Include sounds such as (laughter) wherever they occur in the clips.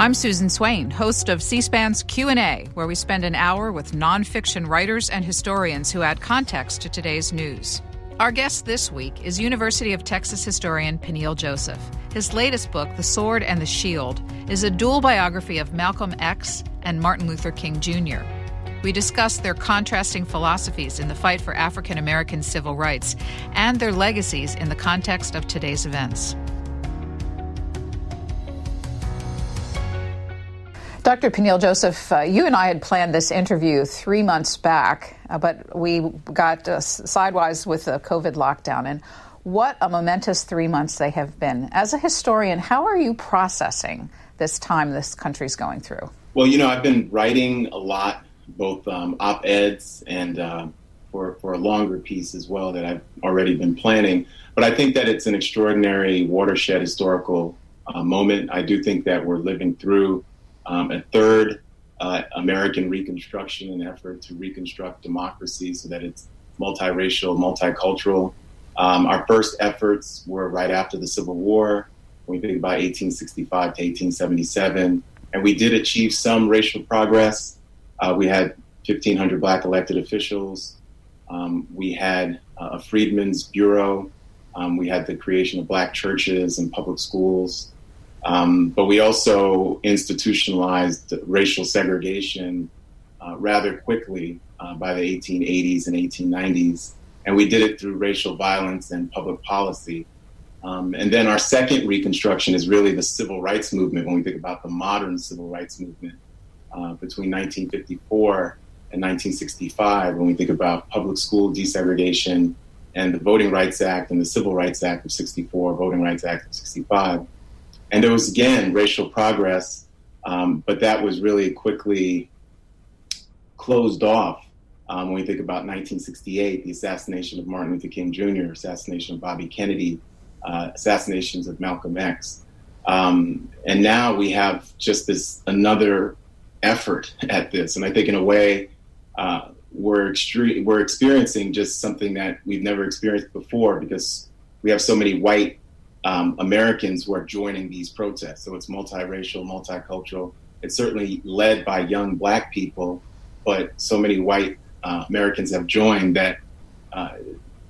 I'm Susan Swain, host of C-SPAN's Q&A, where we spend an hour with nonfiction writers and historians who add context to today's news. Our guest this week is University of Texas historian Peniel Joseph. His latest book, The Sword and the Shield, is a dual biography of Malcolm X and Martin Luther King Jr. We discuss their contrasting philosophies in the fight for African American civil rights and their legacies in the context of today's events. Dr. Peniel Joseph, uh, you and I had planned this interview three months back, uh, but we got uh, sidewise with the COVID lockdown. And what a momentous three months they have been. As a historian, how are you processing this time this country's going through? Well, you know, I've been writing a lot, both um, op eds and uh, for, for a longer piece as well that I've already been planning. But I think that it's an extraordinary watershed historical uh, moment. I do think that we're living through um, a third, uh, American Reconstruction, an effort to reconstruct democracy so that it's multiracial, multicultural. Um, our first efforts were right after the Civil War, when we think about 1865 to 1877, and we did achieve some racial progress. Uh, we had 1,500 black elected officials. Um, we had uh, a Freedmen's Bureau. Um, we had the creation of black churches and public schools. Um, but we also institutionalized racial segregation uh, rather quickly uh, by the 1880s and 1890s. And we did it through racial violence and public policy. Um, and then our second reconstruction is really the civil rights movement when we think about the modern civil rights movement uh, between 1954 and 1965, when we think about public school desegregation and the Voting Rights Act and the Civil Rights Act of 64, Voting Rights Act of 65. And there was, again, racial progress, um, but that was really quickly closed off um, when we think about 1968, the assassination of Martin Luther King Jr., assassination of Bobby Kennedy, uh, assassinations of Malcolm X. Um, and now we have just this another effort (laughs) at this. And I think, in a way, uh, we're, extre- we're experiencing just something that we've never experienced before because we have so many white um, Americans who are joining these protests. So it's multiracial, multicultural. It's certainly led by young black people, but so many white uh, Americans have joined that uh,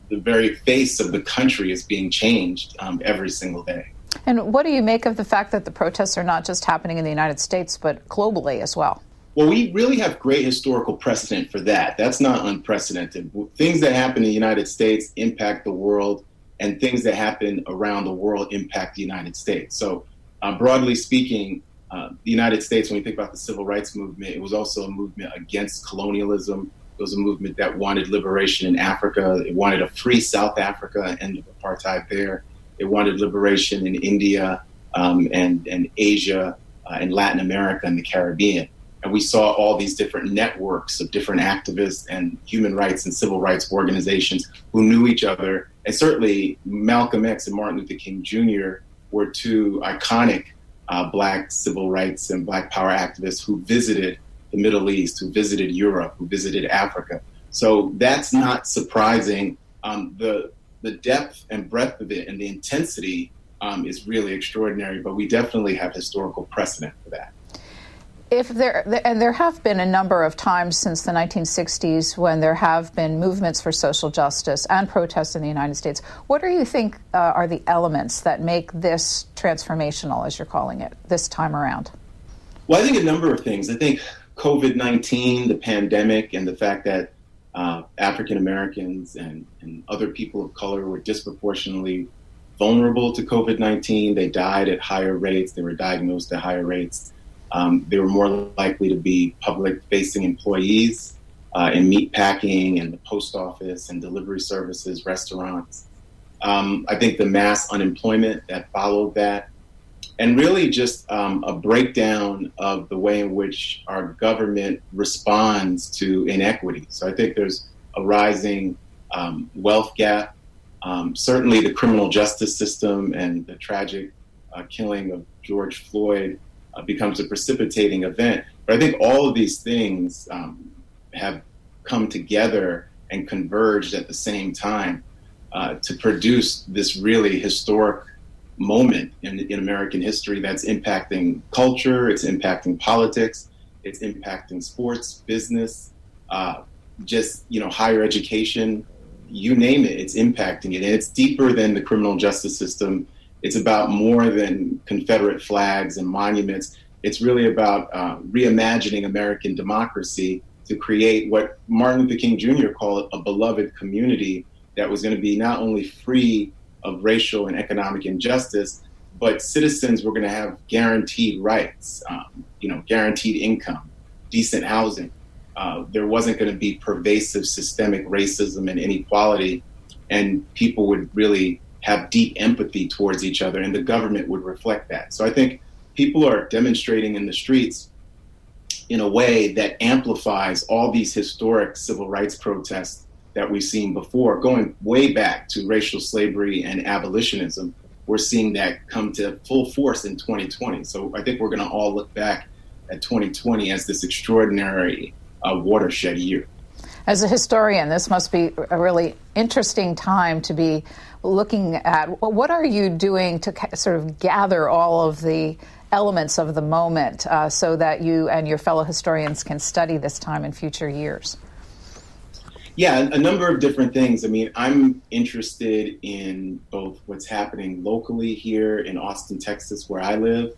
the very face of the country is being changed um, every single day. And what do you make of the fact that the protests are not just happening in the United States, but globally as well? Well, we really have great historical precedent for that. That's not unprecedented. Things that happen in the United States impact the world and things that happen around the world impact the United States. So, uh, broadly speaking, uh, the United States, when we think about the civil rights movement, it was also a movement against colonialism. It was a movement that wanted liberation in Africa. It wanted a free South Africa, end of apartheid there. It wanted liberation in India um, and, and Asia uh, and Latin America and the Caribbean. And we saw all these different networks of different activists and human rights and civil rights organizations who knew each other and certainly Malcolm X and Martin Luther King Jr. were two iconic uh, black civil rights and black power activists who visited the Middle East, who visited Europe, who visited Africa. So that's not surprising. Um, the the depth and breadth of it and the intensity um, is really extraordinary, but we definitely have historical precedent for that if there and there have been a number of times since the 1960s when there have been movements for social justice and protests in the United States. What do you think uh, are the elements that make this transformational, as you're calling it, this time around? Well, I think a number of things. I think COVID 19, the pandemic, and the fact that uh, African Americans and, and other people of color were disproportionately vulnerable to COVID 19. They died at higher rates, they were diagnosed at higher rates. Um, they were more likely to be public facing employees uh, in meat packing and the post office and delivery services, restaurants. Um, I think the mass unemployment that followed that, and really just um, a breakdown of the way in which our government responds to inequity. So I think there's a rising um, wealth gap. Um, certainly, the criminal justice system and the tragic uh, killing of George Floyd uh, becomes a precipitating event. But I think all of these things um, have come together and converged at the same time uh, to produce this really historic moment in, in American history that's impacting culture, it's impacting politics, it's impacting sports, business, uh, just you know higher education, you name it, it's impacting it, and it's deeper than the criminal justice system. It's about more than Confederate flags and monuments. It's really about uh, reimagining American democracy to create what Martin Luther King Jr. called a beloved community that was going to be not only free of racial and economic injustice, but citizens were going to have guaranteed rights, um, you know, guaranteed income, decent housing. Uh, there wasn't going to be pervasive systemic racism and inequality, and people would really have deep empathy towards each other, and the government would reflect that. So I think people are demonstrating in the streets in a way that amplifies all these historic civil rights protests that we've seen before, going way back to racial slavery and abolitionism. We're seeing that come to full force in 2020. So I think we're going to all look back at 2020 as this extraordinary uh, watershed year. As a historian, this must be a really interesting time to be looking at. What are you doing to sort of gather all of the elements of the moment uh, so that you and your fellow historians can study this time in future years? Yeah, a number of different things. I mean, I'm interested in both what's happening locally here in Austin, Texas, where I live,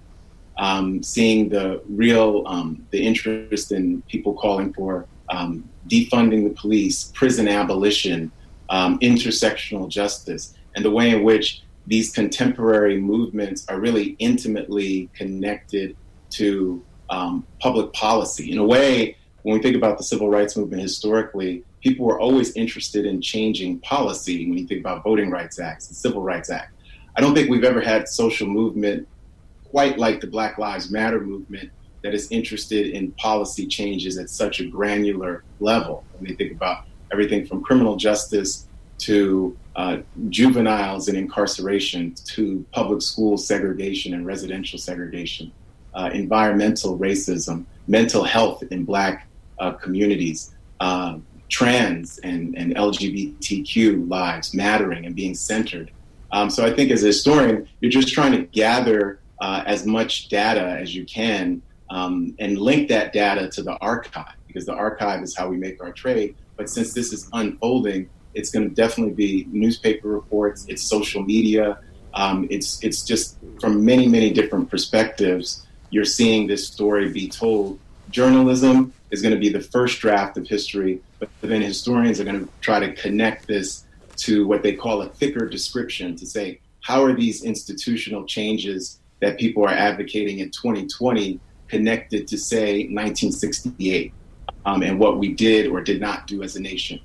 um, seeing the real um, the interest in people calling for um, defunding the police, prison abolition, um, intersectional justice, and the way in which these contemporary movements are really intimately connected to um, public policy. In a way, when we think about the civil rights movement historically, people were always interested in changing policy when you think about voting rights acts and civil rights act. I don't think we've ever had social movement quite like the Black Lives Matter movement that is interested in policy changes at such a granular level. When you think about everything from criminal justice to uh, juveniles in incarceration to public school segregation and residential segregation, uh, environmental racism, mental health in black uh, communities, uh, trans and, and LGBTQ lives mattering and being centered. Um, so I think as a historian, you're just trying to gather uh, as much data as you can um, and link that data to the archive because the archive is how we make our trade. But since this is unfolding, it's going to definitely be newspaper reports, it's social media, um, it's it's just from many many different perspectives. You're seeing this story be told. Journalism is going to be the first draft of history, but then historians are going to try to connect this to what they call a thicker description to say how are these institutional changes that people are advocating in 2020 connected to say 1968 um, and what we did or did not do as a nation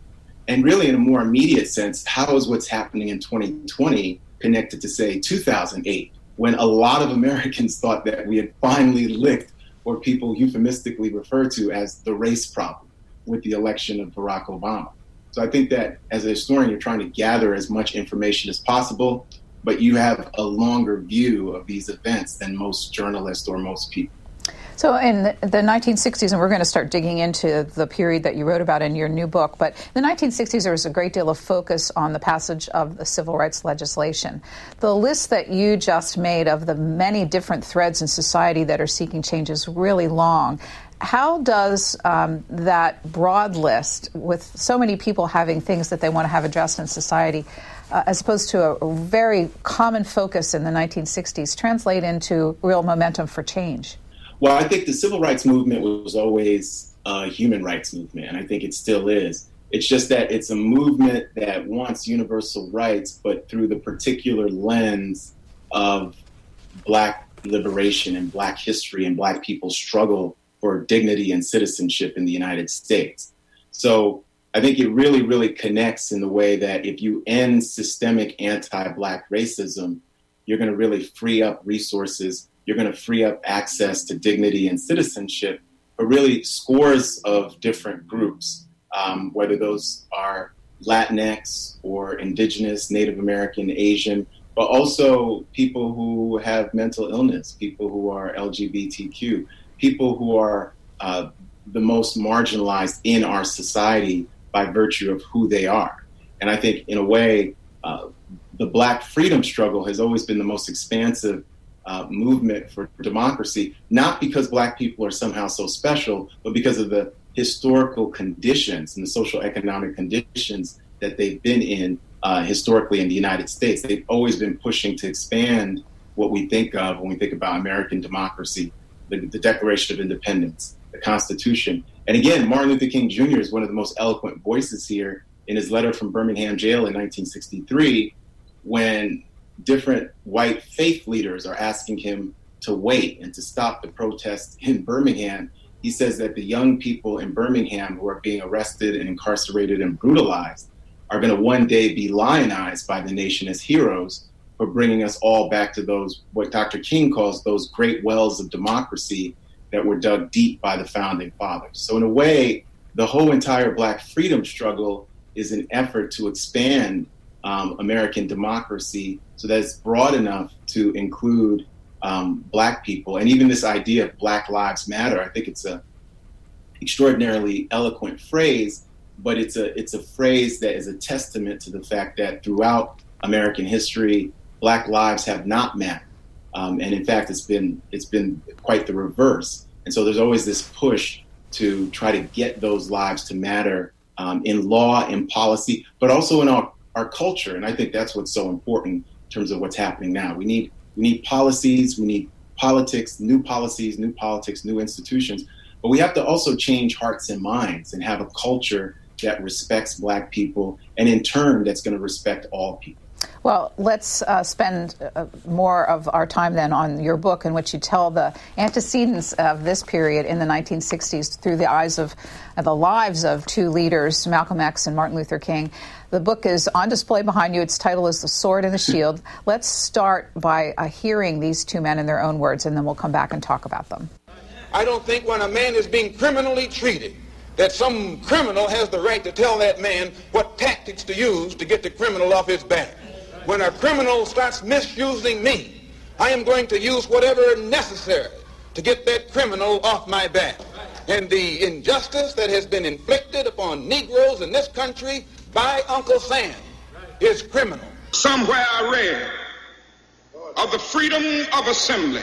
and really in a more immediate sense how is what's happening in 2020 connected to say 2008 when a lot of americans (laughs) thought that we had finally licked or people euphemistically refer to as the race problem with the election of Barack Obama. So I think that as a historian, you're trying to gather as much information as possible, but you have a longer view of these events than most journalists or most people. So, in the 1960s, and we're going to start digging into the period that you wrote about in your new book, but in the 1960s, there was a great deal of focus on the passage of the civil rights legislation. The list that you just made of the many different threads in society that are seeking change is really long. How does um, that broad list, with so many people having things that they want to have addressed in society, uh, as opposed to a very common focus in the 1960s, translate into real momentum for change? Well, I think the civil rights movement was always a human rights movement, and I think it still is. It's just that it's a movement that wants universal rights, but through the particular lens of Black liberation and Black history and Black people's struggle for dignity and citizenship in the United States. So I think it really, really connects in the way that if you end systemic anti Black racism, you're going to really free up resources you're going to free up access to dignity and citizenship for really scores of different groups, um, whether those are Latinx or Indigenous, Native American, Asian, but also people who have mental illness, people who are LGBTQ, people who are uh, the most marginalized in our society by virtue of who they are. And I think, in a way, uh, the Black freedom struggle has always been the most expansive uh, movement for democracy, not because Black people are somehow so special, but because of the historical conditions and the social economic conditions that they've been in uh, historically in the United States. They've always been pushing to expand what we think of when we think about American democracy, the, the Declaration of Independence, the Constitution. And again, Martin Luther King Jr. is one of the most eloquent voices here in his letter from Birmingham jail in 1963 when different white faith leaders are asking him to wait and to stop the protests in Birmingham. He says that the young people in Birmingham who are being arrested and incarcerated and brutalized are going to one day be lionized by the nation as heroes for bringing us all back to those, what Dr. King calls those great wells of democracy that were dug deep by the founding fathers. So, in a way, the whole entire Black freedom struggle is an effort to expand um, American democracy so that it's broad enough to include um, Black people. And even this idea of Black Lives Matter, I think it's a extraordinarily eloquent phrase, but it's a it's a phrase that is a testament to the fact that throughout American history, Black lives have not mattered, um, and in fact, it's been it's been quite the reverse. And so there's always this push to try to get those lives to matter um, in law, in policy, but also in our, our culture. And I think that's what's so important in terms of what's happening now. We need we need policies, we need politics, new policies, new politics, new institutions, but we have to also change hearts and minds and have a culture that respects Black people, and in turn, that's going to respect all people. Well, let's uh, spend uh, more of our time then on your book, in which you tell the antecedents of this period in the 1960s through the eyes of uh, the lives of two leaders, Malcolm X and Martin Luther King. The book is on display behind you. Its title is The Sword and the Shield. let's start by uh, hearing these two men in their own words, and then we'll come back and talk about them. I don't think when a man is being criminally treated, that some criminal has the right to tell that man what tactics to use to get the criminal off his back when a criminal starts misusing me, I am going to use whatever necessary to get that criminal off my back. And the injustice that has been inflicted upon Negroes in this country by Uncle Sam is criminal. Somewhere I read of the freedom of assembly.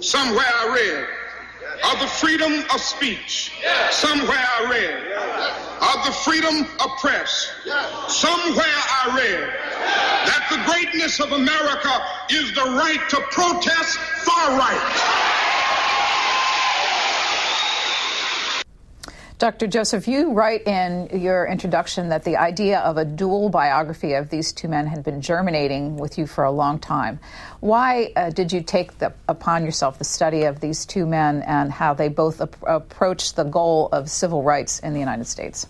Somewhere I read of the freedom of speech. Somewhere I read of the freedom of press. Somewhere I read that the greatness of America is the right to protest far right. Dr. Joseph, you write in your introduction that the idea of a dual biography of these two men had been germinating with you for a long time. Why uh, did you take the, upon yourself the study of these two men and how they both ap- approached the goal of civil rights in the United States?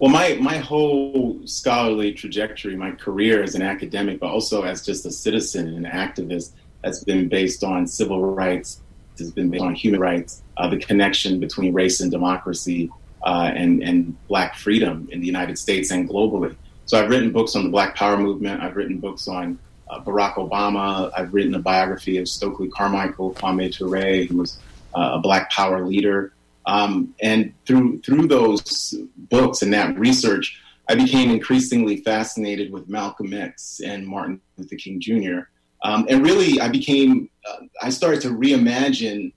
Well, my, my whole scholarly trajectory, my career as an academic, but also as just a citizen and an activist, has been based on civil rights, has been based on human rights, uh, the connection between race and democracy, uh, and, and black freedom in the United States and globally. So I've written books on the Black Power movement. I've written books on uh, Barack Obama. I've written a biography of Stokely Carmichael, Kwame Ture, who was uh, a Black Power leader. Um, and through through those books and that research, I became increasingly fascinated with Malcolm X and Martin Luther King Jr. Um, and really, I became uh, I started to reimagine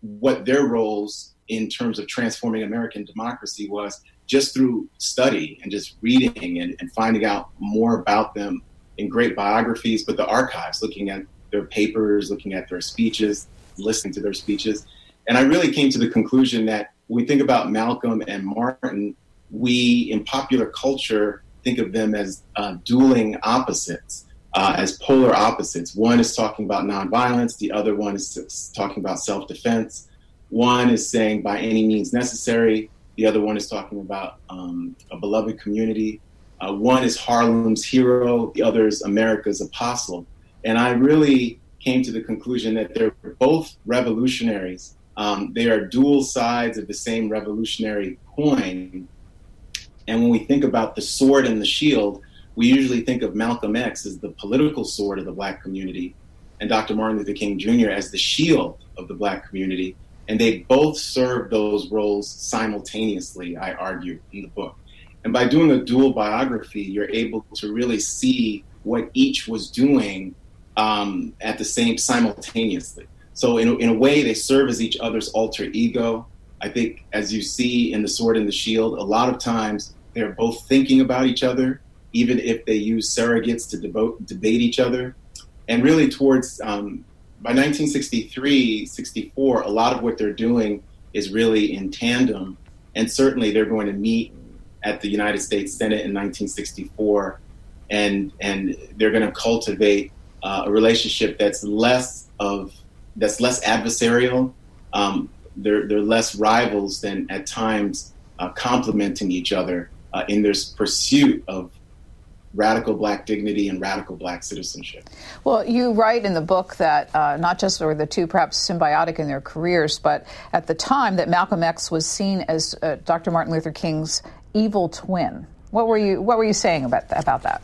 what their roles in terms of transforming American democracy was just through study and just reading and, and finding out more about them in great biographies, but the archives, looking at their papers, looking at their speeches, listening to their speeches. And I really came to the conclusion that when we think about Malcolm and Martin, we in popular culture think of them as uh, dueling opposites, uh, as polar opposites. One is talking about nonviolence, the other one is talking about self defense. One is saying by any means necessary. The other one is talking about um, a beloved community. Uh, one is Harlem's hero. The other is America's apostle. And I really came to the conclusion that they're both revolutionaries. Um, they are dual sides of the same revolutionary coin. And when we think about the sword and the shield, we usually think of Malcolm X as the political sword of the black community and Dr. Martin Luther King Jr. as the shield of the black community. And they both serve those roles simultaneously, I argue in the book. And by doing a dual biography, you're able to really see what each was doing um, at the same simultaneously. So in, in a way, they serve as each other's alter ego. I think, as you see in the Sword and the Shield, a lot of times they're both thinking about each other, even if they use surrogates to devote, debate each other. And really, towards um, by 1963, 64, a lot of what they're doing is really in tandem. And certainly, they're going to meet at the United States Senate in 1964, and and they're going to cultivate uh, a relationship that's less of that's less adversarial. Um, they're they're less rivals than at times uh, complementing each other uh, in their pursuit of radical black dignity and radical black citizenship. Well, you write in the book that uh, not just were the two perhaps symbiotic in their careers, but at the time that Malcolm X was seen as uh, Dr. Martin Luther King's evil twin. What were you What were you saying about about that?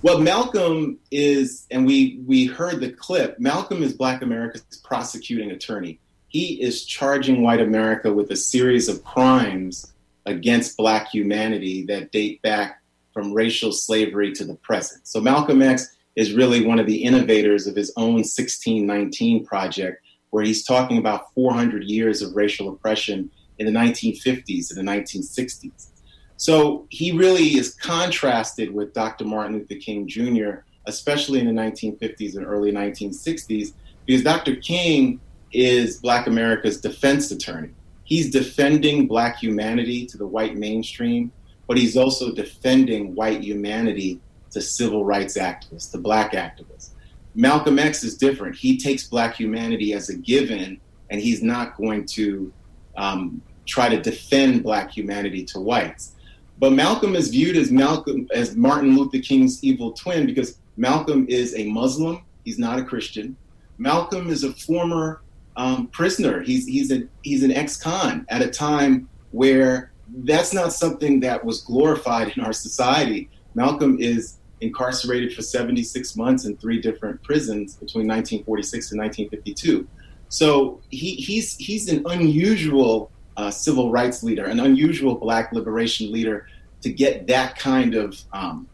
Well, Malcolm is, and we we heard the clip. Malcolm is Black America's prosecuting attorney. He is charging white America with a series of crimes against Black humanity that date back from racial slavery to the present. So Malcolm X is really one of the innovators of his own 1619 project, where he's talking about 400 years of racial oppression in the 1950s and the 1960s. So he really is contrasted with Dr. Martin Luther King Jr., especially in the 1950s and early 1960s, because Dr. King is Black America's defense attorney. He's defending Black humanity to the white mainstream, but he's also defending white humanity to civil rights activists, to Black activists. Malcolm X is different. He takes Black humanity as a given, and he's not going to um, try to defend black humanity to whites. But Malcolm is viewed as Malcolm as Martin Luther King's evil twin because Malcolm is a Muslim. He's not a Christian. Malcolm is a former um, prisoner. He's he's a he's an ex-con at a time where that's not something that was glorified in our society. Malcolm is incarcerated for 76 months in three different prisons between 1946 and 1952. So he, he's he's an unusual uh, civil rights leader, an unusual black liberation leader to get that kind of um,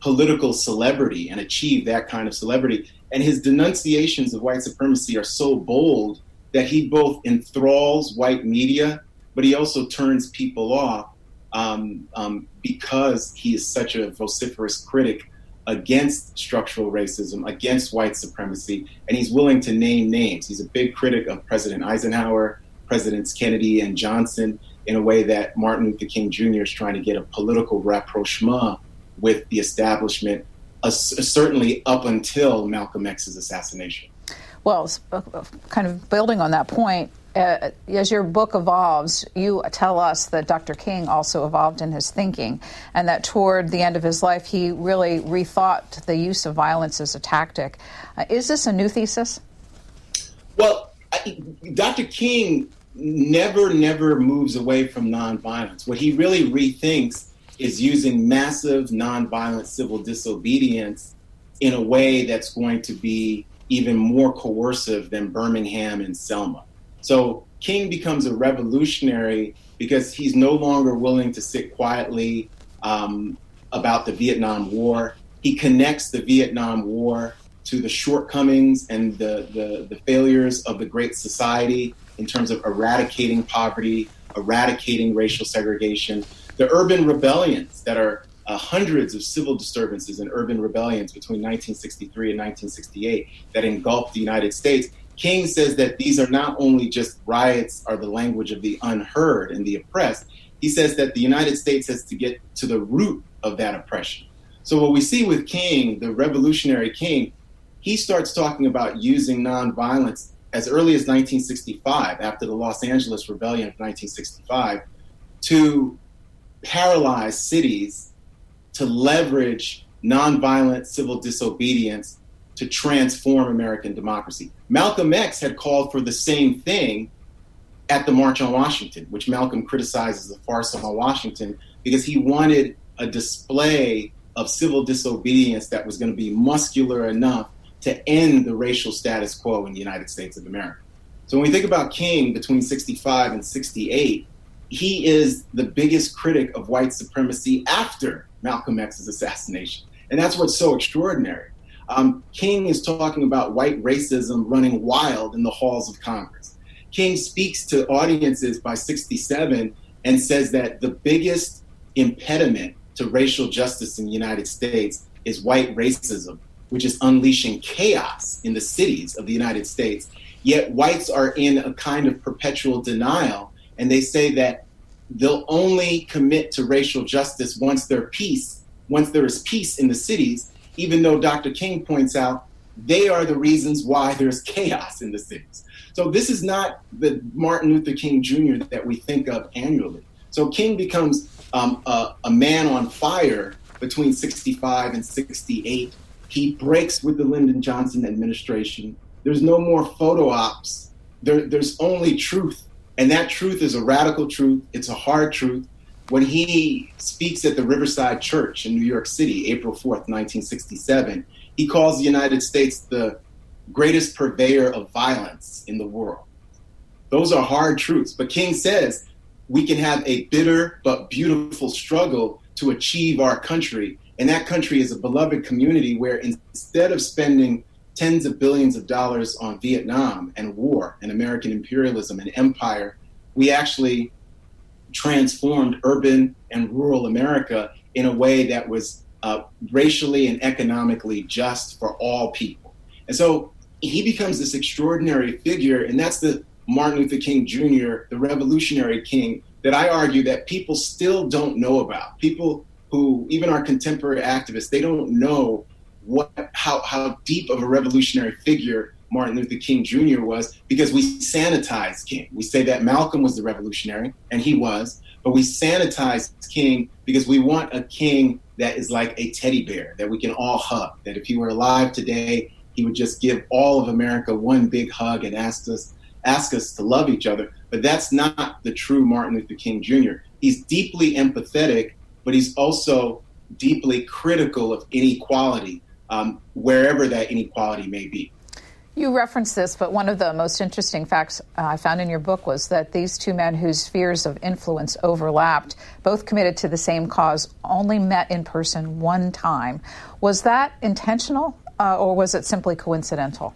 political celebrity and achieve that kind of celebrity. And his denunciations of white supremacy are so bold that he both enthralls white media, but he also turns people off um, um, because he is such a vociferous critic against structural racism, against white supremacy, and he's willing to name names. He's a big critic of President Eisenhower. Presidents Kennedy and Johnson in a way that Martin Luther King Jr. is trying to get a political rapprochement with the establishment, uh, certainly up until Malcolm X's assassination. Well, uh, kind of building on that point, uh, as your book evolves, you tell us that Dr. King also evolved in his thinking, and that toward the end of his life, he really rethought the use of violence as a tactic. Uh, is this a new thesis? Well, Dr. King never, never moves away from nonviolence. What he really rethinks is using massive nonviolent civil disobedience in a way that's going to be even more coercive than Birmingham and Selma. So King becomes a revolutionary because he's no longer willing to sit quietly um, about the Vietnam War. He connects the Vietnam War to the shortcomings and the, the, the failures of the Great Society in terms of eradicating poverty, eradicating racial segregation, the urban rebellions that are uh, hundreds of civil disturbances and urban rebellions between 1963 and 1968 that engulfed the United States. King says that these are not only just riots are the language of the unheard and the oppressed. He says that the United States has to get to the root of that oppression. So what we see with King, the revolutionary King, he starts talking about using nonviolence as early as 1965, after the Los Angeles Rebellion of 1965, to paralyze cities to leverage nonviolent civil disobedience to transform American democracy. Malcolm X had called for the same thing at the March on Washington, which Malcolm criticizes the farce on Washington because he wanted a display of civil disobedience that was going to be muscular enough to end the racial status quo in the United States of America. So when we think about King between 65 and 68, he is the biggest critic of white supremacy after Malcolm X's assassination. And that's what's so extraordinary. Um, King is talking about white racism running wild in the halls of Congress. King speaks to audiences by 67 and says that the biggest impediment to racial justice in the United States is white racism, which is unleashing chaos in the cities of the United States. Yet whites are in a kind of perpetual denial, and they say that they'll only commit to racial justice once there peace, once there is peace in the cities, even though Dr. King points out they are the reasons why there's chaos in the cities. So this is not the Martin Luther King Jr. that we think of annually. So King becomes um, a, a man on fire between 65 and 68. He breaks with the Lyndon Johnson administration. There's no more photo ops. There, there's only truth. And that truth is a radical truth. It's a hard truth. When he speaks at the Riverside Church in New York City, April 4th, 1967, he calls the United States the greatest purveyor of violence in the world. Those are hard truths. But King says we can have a bitter but beautiful struggle to achieve our country. And that country is a beloved community where instead of spending tens of billions of dollars on Vietnam and war and American imperialism and empire, we actually transformed urban and rural America in a way that was uh, racially and economically just for all people. And so he becomes this extraordinary figure, and that's the Martin Luther King Jr., the revolutionary king, that I argue that people still don't know about. People who, even our contemporary activists, they don't know what how how deep of a revolutionary figure Martin Luther King Jr. was because we sanitized King. We say that Malcolm was the revolutionary, and he was, but we sanitized King because we want a king that is like a teddy bear that we can all hug. That if he were alive today, he would just give all of America one big hug and ask us ask us to love each other. But that's not the true Martin Luther King Jr. He's deeply empathetic, but he's also deeply critical of inequality, um, wherever that inequality may be. You referenced this, but one of the most interesting facts uh, I found in your book was that these two men whose spheres of influence overlapped, both committed to the same cause, only met in person one time. Was that intentional, uh, or was it simply coincidental?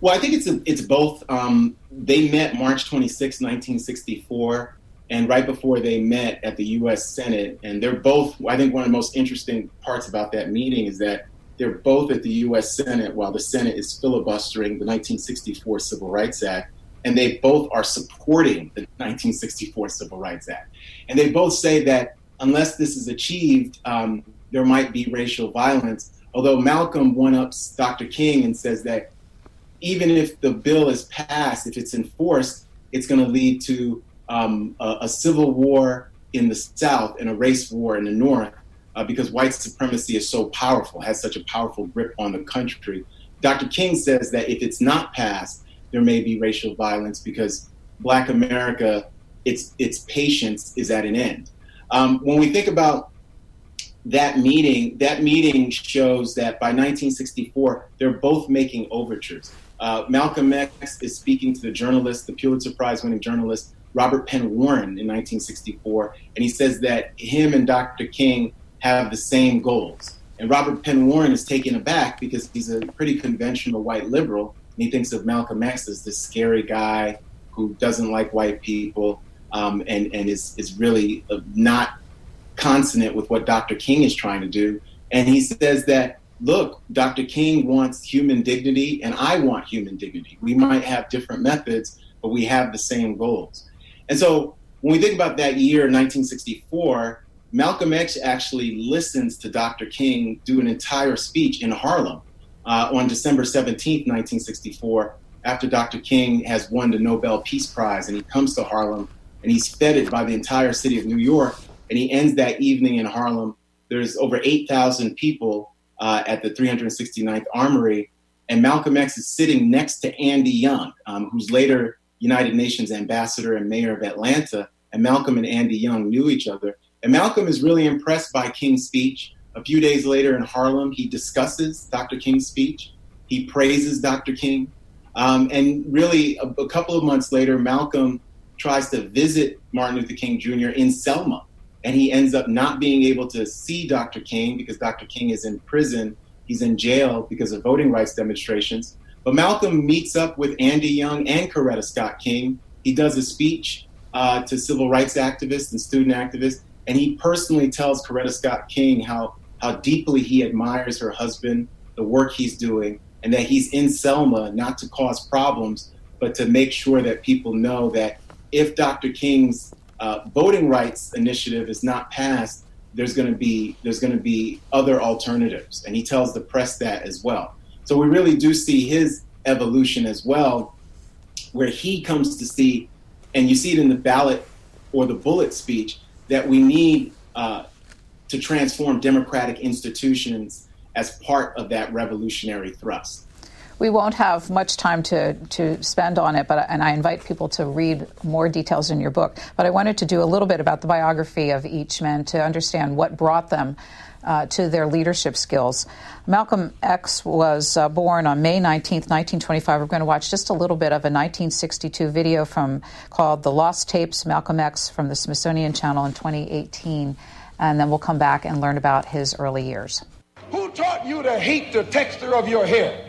Well, I think it's it's both. Um, they met March 26, 1964, and right before they met at the U.S. Senate, and they're both. I think one of the most interesting parts about that meeting is that they're both at the U.S. Senate while the Senate is filibustering the 1964 Civil Rights Act, and they both are supporting the 1964 Civil Rights Act, and they both say that unless this is achieved, um, there might be racial violence. Although Malcolm one ups Dr. King and says that even if the bill is passed, if it's enforced, it's going to lead to um, a, a, civil war in the South and a race war in the North uh, because white supremacy is so powerful, has such a powerful grip on the country. Dr. King says that if it's not passed, there may be racial violence because Black America, its its patience is at an end. Um, when we think about that meeting, that meeting shows that by 1964, they're both making overtures. Uh, Malcolm X is speaking to the journalist, the Pulitzer Prize winning journalist Robert Penn Warren in 1964, and he says that him and Dr. King have the same goals. And Robert Penn Warren is taken aback because he's a pretty conventional white liberal, and he thinks of Malcolm X as this scary guy who doesn't like white people um, and, and is, is really uh, not consonant with what Dr. King is trying to do. And he says that look, Dr. King wants human dignity and I want human dignity. We might have different methods, but we have the same goals. And so when we think about that year, 1964, Malcolm X actually listens to Dr. King do an entire speech in Harlem uh, on December 17th, 1964, after Dr. King has won the Nobel Peace Prize. And he comes to Harlem and he's feted by the entire city of New York. And he ends that evening in Harlem. There's over 8,000 people uh, at the 369th Armory, and Malcolm X is sitting next to Andy Young, um, who's later United Nations ambassador and mayor of Atlanta. And Malcolm and Andy Young knew each other. And Malcolm is really impressed by King's speech. A few days later in Harlem, he discusses Dr. King's speech. He praises Dr. King. Um, and really, a, a, couple of months later, Malcolm tries to visit Martin Luther King Jr. in Selma and he ends up not being able to see Dr. King because Dr. King is in prison. He's in jail because of voting rights demonstrations. But Malcolm meets up with Andy Young and Coretta Scott King. He does a speech uh, to civil rights activists and student activists, and he personally tells Coretta Scott King how how deeply he admires her husband, the work he's doing, and that he's in Selma not to cause problems, but to make sure that people know that if Dr. King's uh, voting rights initiative is not passed, there's going to be there's going to be other alternatives, and he tells the press that as well. So we really do see his evolution as well, where he comes to see, and you see it in the ballot or the bullet speech that we need uh, to transform democratic institutions as part of that revolutionary thrust. We won't have much time to, to spend on it, but and I invite people to read more details in your book. But I wanted to do a little bit about the biography of each man to understand what brought them uh, to their leadership skills. Malcolm X was uh, born on May 19, 1925. We're going to watch just a little bit of a 1962 video from called "The Lost Tapes: Malcolm X" from the Smithsonian Channel in 2018, and then we'll come back and learn about his early years. Who taught you to hate the texture of your hair?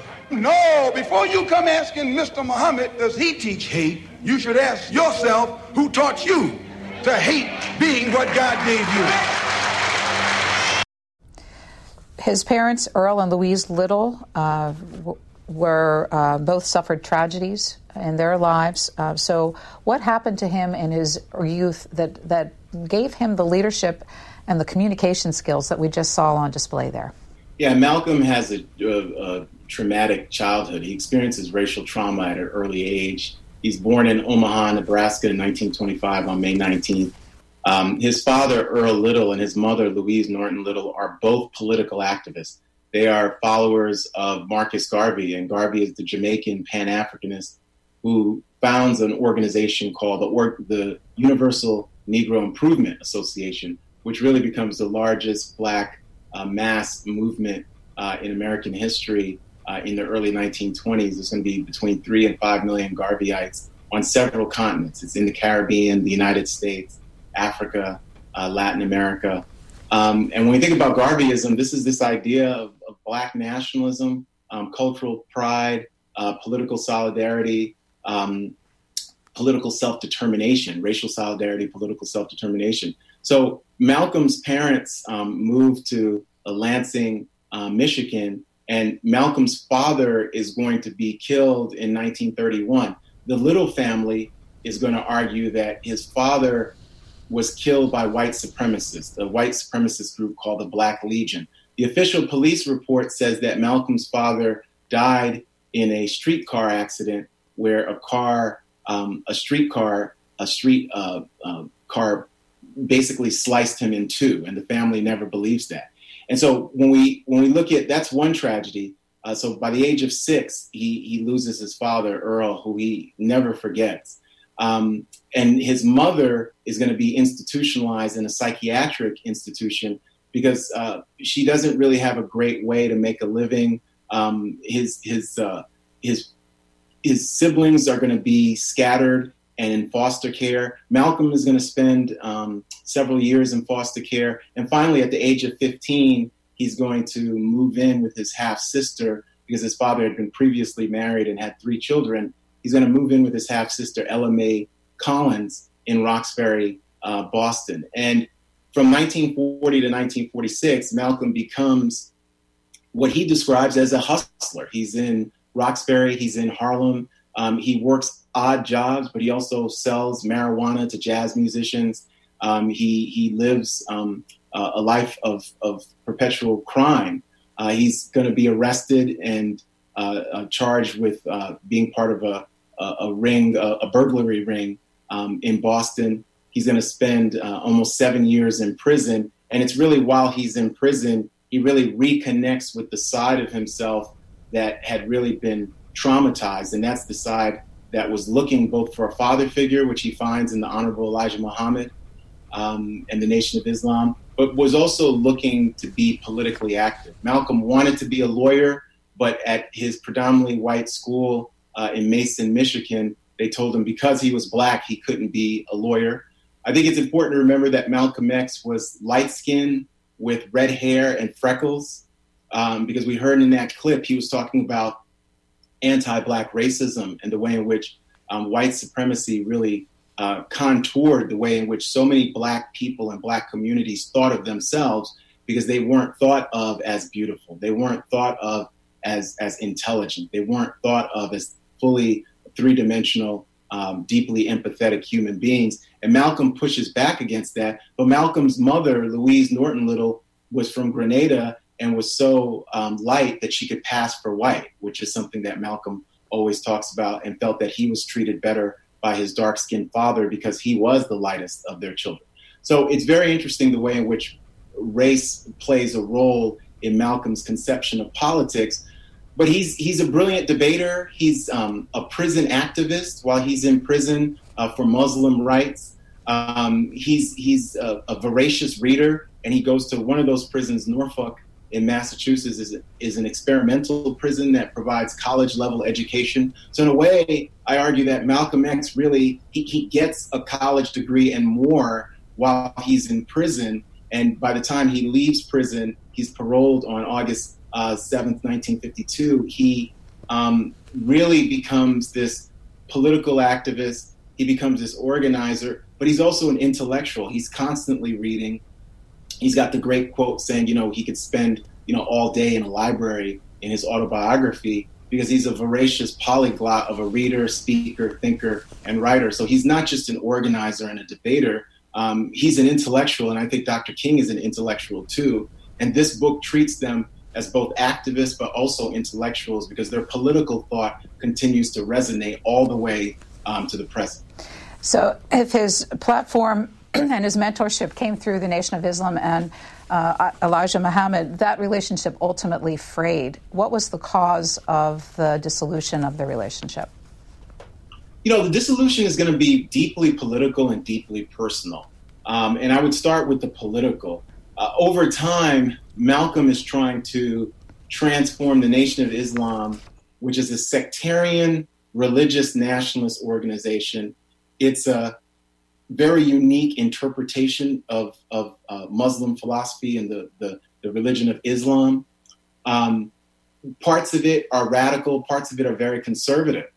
No, before you come asking Mr. Muhammad, does he teach hate? You should ask yourself, who taught you to hate being what God gave you? His parents, Earl and Louise Little, uh, were uh, both suffered tragedies in their lives. Uh, so, what happened to him in his youth that that gave him the leadership and the communication skills that we just saw on display there? Yeah, Malcolm has a, a, a traumatic childhood. He experiences racial trauma at an early age. He's born in Omaha, Nebraska in 1925 on May 19th. Um, his father, Earl Little, and his mother, Louise Norton Little, are both political activists. They are followers of Marcus Garvey, and Garvey is the Jamaican Pan Africanist who founds an organization called the, or- the Universal Negro Improvement Association, which really becomes the largest black uh, mass movement uh, in American history uh, in the early 1920s. There's going to be between three and five million Garveyites on several continents. It's in the Caribbean, the United States, Africa, uh, Latin America. Um, and when we think about Garveyism, this is this idea of, of black nationalism, um, cultural pride, uh, political solidarity, um, political self determination, racial solidarity, political self determination. So Malcolm's parents um, moved to Lansing, uh, Michigan, and Malcolm's father is going to be killed in 1931. The Little family is going to argue that his father was killed by white supremacists, the white supremacist group called the Black Legion. The official police report says that Malcolm's father died in a streetcar accident where a car, um, a streetcar, a street uh, uh, car basically sliced him in two, and the family never believes that. And so when we when we look at that's one tragedy. Uh, so by the age of six, he he loses his father Earl, who he never forgets. Um, and his mother is going to be institutionalized in a psychiatric institution because uh, she doesn't really have a great way to make a living. Um, his his uh, his his siblings are going to be scattered and in foster care. Malcolm is going to spend um, several years in foster care. And finally, at the age of 15, he's going to move in with his half sister because his father had been previously married and had three children. He's going to move in with his half sister, Ella Mae Collins, in Roxbury, uh, Boston. And from 1940 to 1946, Malcolm becomes what he describes as a hustler. He's in Roxbury, he's in Harlem. Um, he works odd jobs, but he also sells marijuana to jazz musicians. Um, he he lives um, uh, a life of, of perpetual crime. Uh, he's going to be arrested and uh, uh charged with uh, being part of a, a, ring, a, a, burglary ring um, in Boston. He's going to spend uh, almost seven years in prison, And it's really while he's in prison, he really reconnects with the side of himself that had really been traumatized. And that's the side that was looking both for a father figure, which he finds in the Honorable Elijah Muhammad um, and the Nation of Islam, but was also looking to be politically active. Malcolm wanted to be a lawyer, but at his predominantly white school uh, in Mason, Michigan, they told him because he was black, he couldn't be a lawyer. I think it's important to remember that Malcolm X was light skinned with red hair and freckles, um, because we heard in that clip he was talking about anti black racism and the way in which um, white supremacy really uh, contoured the way in which so many black people and black communities thought of themselves because they weren't thought of as beautiful. They weren't thought of as, as intelligent. They weren't thought of as fully three dimensional, um, deeply empathetic human beings. And Malcolm pushes back against that. But Malcolm's mother, Louise Norton Little, was from Grenada and was so um, light that she could pass for white, which is something that Malcolm always talks about and felt that he was treated better by his dark skinned father because he was the lightest of their children. So it's very interesting the way in which race plays a role in Malcolm's conception of politics but he's he's a brilliant debater. He's um, a prison activist while he's in prison uh, for Muslim rights. Um, he's he's a, a, voracious reader, and he goes to one of those prisons, Norfolk in Massachusetts, is is an experimental prison that provides college level education. So in a way, I argue that Malcolm X really he, he gets a college degree and more while he's in prison, and by the time he leaves prison, he's paroled on August uh, 7th, 1952, he um, really becomes this political activist. He becomes this organizer, but he's also an intellectual. He's constantly reading. He's got the great quote saying, you know, he could spend, you know, all day in a library in his autobiography because he's a voracious polyglot of a reader, speaker, thinker, and writer. So he's not just an organizer and a debater. Um, he's an intellectual, and I think Dr. King is an intellectual too. And this book treats them as both activists but also intellectuals because their political thought continues to resonate all the way um, to the present. So, if his platform (clears throat) and his mentorship came through the Nation of Islam and uh, Elijah Muhammad, that relationship ultimately frayed. What was the cause of the dissolution of the relationship? You know, the dissolution is going to be deeply political and deeply personal. Um, and I would start with the political. Uh, over time, Malcolm is trying to transform the Nation of Islam, which is a sectarian religious nationalist organization. It's a very unique interpretation of, of uh, Muslim philosophy and the, the, the religion of Islam. Um, parts of it are radical, parts of it are very conservative.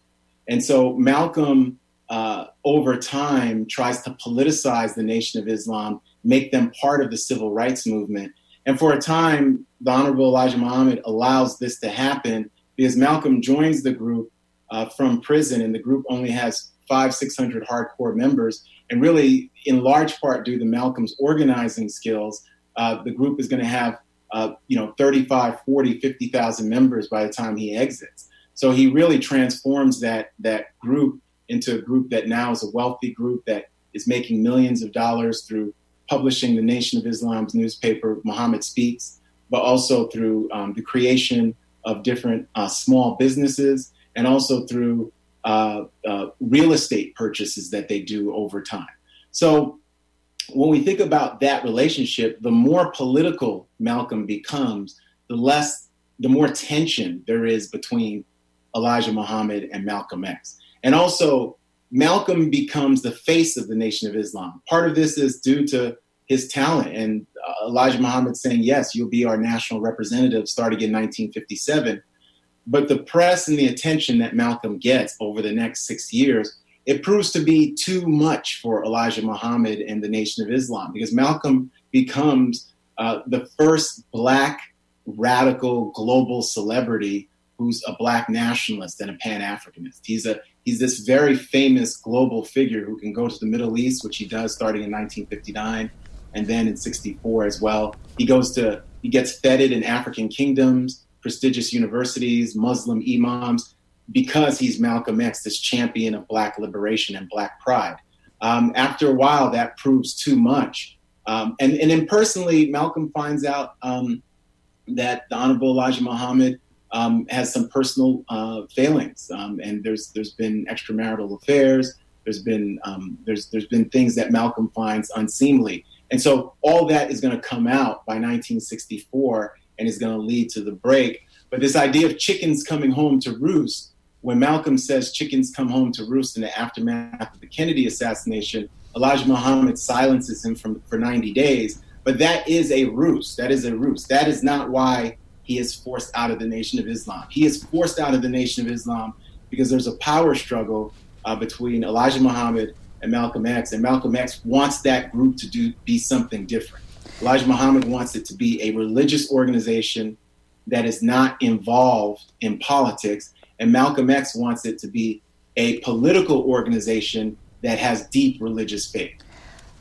And so Malcolm, uh, over time, tries to politicize the Nation of Islam, make them part of the civil rights movement, and for a time, the Honorable Elijah Muhammad allows this to happen because Malcolm joins the group uh, from prison, and the group only has five, 600 hardcore members. And really, in large part due to Malcolm's organizing skills, uh, the group is going to have, uh, you know, 35, 40, 50,000 members by the time he exits. So he really transforms that, that group into a group that now is a wealthy group that is making millions of dollars through publishing the Nation of Islam's newspaper, Muhammad Speaks, but also through um, the creation of different uh, small businesses and also through uh, uh, real estate purchases that they do over time. So when we think about that relationship, the more political Malcolm becomes, the less, the more tension there is between Elijah Muhammad and Malcolm X. And also, Malcolm becomes the face of the Nation of Islam. Part of this is due to his talent and uh, Elijah Muhammad saying, Yes, you'll be our national representative starting in 1957. But the press and the attention that Malcolm gets over the next six years, it proves to be too much for Elijah Muhammad and the Nation of Islam because Malcolm becomes uh, the first black radical global celebrity who's a black nationalist and a Pan Africanist. He's a he's this very famous global figure who can go to the Middle East, which he does starting in 1959, and then in 64 as well. He goes to he gets feted in African kingdoms, prestigious universities, Muslim imams, because he's Malcolm X, this champion of black liberation and black pride. Um, after a while, that proves too much Um, and, and then personally, Malcolm finds out um, that the Honorable Elijah Muhammad um, has some personal uh, failings, um, and there's there's been extramarital affairs. There's been um, there's there's been things that Malcolm finds unseemly, and so all that is going to come out by 1964, and is going to lead to the break. But this idea of chickens coming home to roost, when Malcolm says chickens come home to roost in the aftermath of the Kennedy assassination, Elijah Muhammad silences him from, for 90 days. But that is a ruse. That is a ruse. That is not why he is forced out of the Nation of Islam. He is forced out of the Nation of Islam because there's a power struggle uh, between Elijah Muhammad and Malcolm X, and Malcolm X wants that group to do be something different. Elijah Muhammad wants it to be a religious organization that is not involved in politics, and Malcolm X wants it to be a political organization that has deep religious faith.